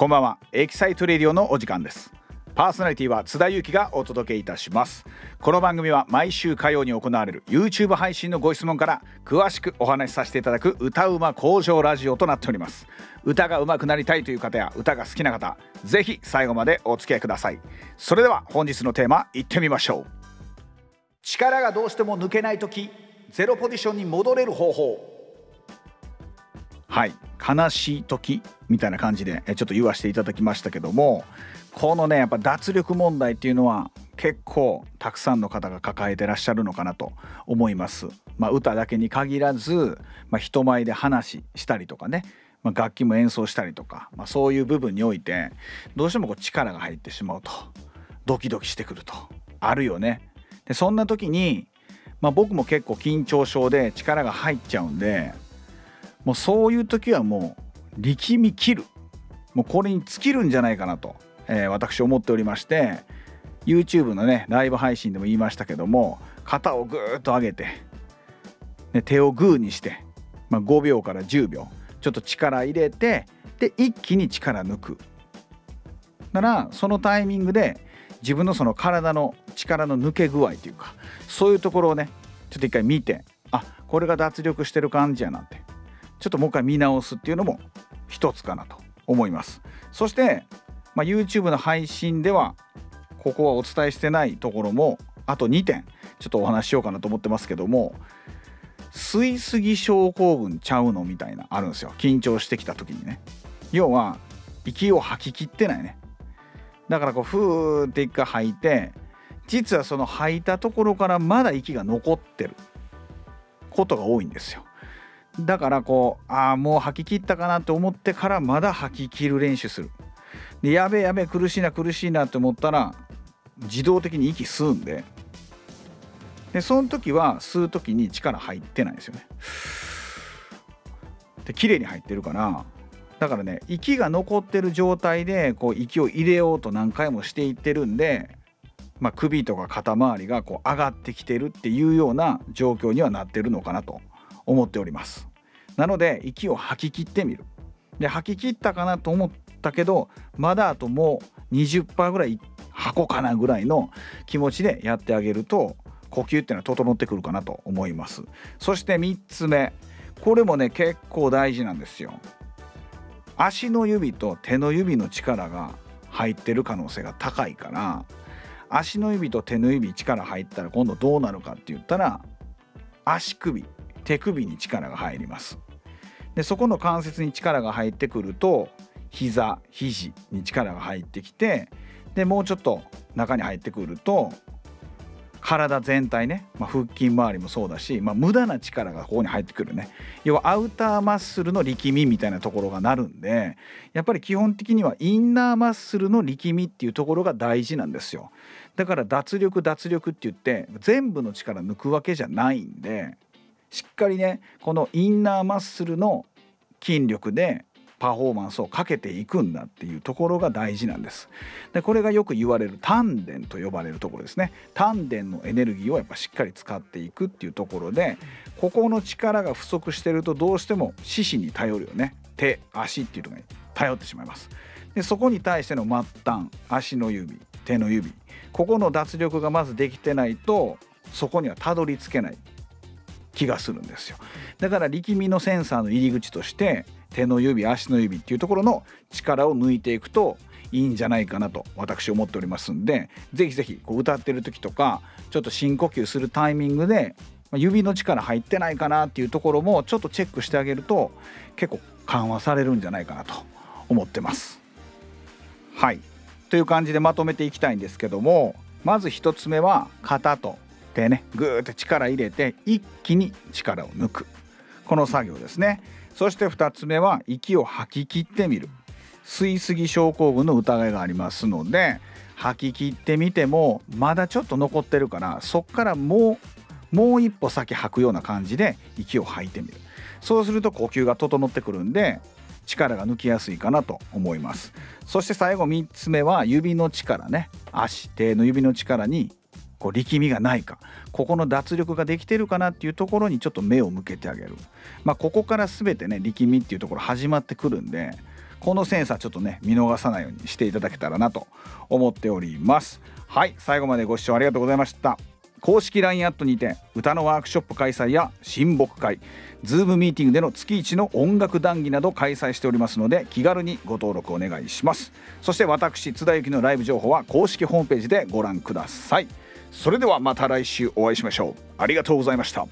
こんばんは。エキサイトレディオのお時間です。パーソナリティは津田ユウキがお届けいたします。この番組は毎週火曜に行われる YouTube 配信のご質問から詳しくお話しさせていただく歌うま向上ラジオとなっております。歌が上手くなりたいという方や歌が好きな方ぜひ最後までお付き合いください。それでは本日のテーマいってみましょう。力がどうしても抜けない時ゼロポジションに戻れる方法。はい。悲しい時みたいな感じでちょっと言わせていただきましたけどもこのねやっぱ脱力問題っていうのは結構たくさんの方が抱えてらっしゃるのかなと思います。まあ、歌だけに限らず、まあ、人前で話したりとかね、まあ、楽器も演奏したりとか、まあ、そういう部分においてどうしてもこう力が入ってしまうとドキドキしてくるとあるよね。でそんな時に、まあ、僕も結構緊張症で力が入っちゃうんでもうそういう時はもう力み切る。もうこれに尽きるんじゃないかなと、えー、私思っておりまして YouTube のねライブ配信でも言いましたけども肩をぐーっと上げて、ね、手をグーにして、まあ、5秒から10秒ちょっと力入れてで一気に力抜く。ならそのタイミングで自分のその体の力の抜け具合というかそういうところをねちょっと一回見てあこれが脱力してる感じやなって。ちょっともう一回見直すっていうのも一つかなと思います。そして、まあ、YouTube の配信ではここはお伝えしてないところもあと2点ちょっとお話ししようかなと思ってますけども吸いすぎ症候群ちゃうのみたいなあるんですよ。緊張してきた時にね。要は息を吐ききってないね。だからこうふーって一回吐いて実はその吐いたところからまだ息が残ってることが多いんですよ。だからこうああもう吐き切ったかなと思ってからまだ吐き切る練習する。でやべえやべえ苦しいな苦しいなって思ったら自動的に息吸うんで。でその時は吸う時に力入ってないんですよね。で綺麗に入ってるからだからね息が残ってる状態でこう息を入れようと何回もしていってるんで、まあ、首とか肩周りがこう上がってきてるっていうような状況にはなってるのかなと思っております。なので息を吐き切ってみる。で吐き切ったかなと思ったけどまだあともう20%ぐらい吐こうかなぐらいの気持ちでやってあげると呼吸っていうのは整ってくるかなと思います。そして3つ目これもね結構大事なんですよ。足の指と手の指の力が入ってる可能性が高いから足の指と手の指力入ったら今度どうなるかって言ったら足首手首に力が入ります。でそこの関節に力が入ってくると膝肘に力が入ってきてでもうちょっと中に入ってくると体全体ね、まあ、腹筋周りもそうだし、まあ、無駄な力がここに入ってくるね。要はアウターマッスルの力みみたいなところがなるんでやっぱり基本的にはインナーマッスルの力みっていうところが大事なんですよ。だから脱力脱力って言って全部の力抜くわけじゃないんでしっかりねこのインナーマッスルの筋力でパフォーマンスをかけていくんだっていうところが大事なんです。でこれがよく言われる丹田と呼ばれるところですね。丹田のエネルギーをやっぱしっかり使っていくっていうところでここの力が不足してるとどうしても四肢に頼るよね。手足っていうところに頼ってしまいます。でそこに対しての末端足の指手の指。ここの脱力がまずできてないとそこにはたどり着けない。気がするんですよだから力みのセンサーの入り口として手の指足の指っていうところの力を抜いていくといいんじゃないかなと私思っておりますんでぜひぜひこう歌ってる時とかちょっと深呼吸するタイミングで指の力入ってないかなっていうところもちょっとチェックしてあげると結構緩和されるんじゃないかなと思ってます。はいという感じでまとめていきたいんですけどもまず1つ目は肩と手ねぐーって力入れて一気に力を抜く。この作業ですね。そして2つ目は息を吐き切ってみる。吸いすぎ症候群の疑いがありますので吐き切ってみてもまだちょっと残ってるからそっからもうもう一歩先吐くような感じで息を吐いてみる。そうすると呼吸が整ってくるんで力が抜きやすいかなと思います。そして最後3つ目は指の力ね。足手の指の力にこう力みがないか。ここの脱力ができてるかなっていうところにちょっと目を向けてあげる、まあ、ここから全てね力みっていうところ始まってくるんでこのセンサーちょっとね見逃さないようにしていただけたらなと思っております。はい最後までご視聴ありがとうございました。公式 LINE アットにて歌のワークショップ開催や親睦会 Zoom ミーティングでの月1の音楽談義など開催しておりますので気軽にご登録お願いします。そして私津田幸のライブ情報は公式ホームページでご覧ください。それではまた来週お会いしましょう。ありがとうございました。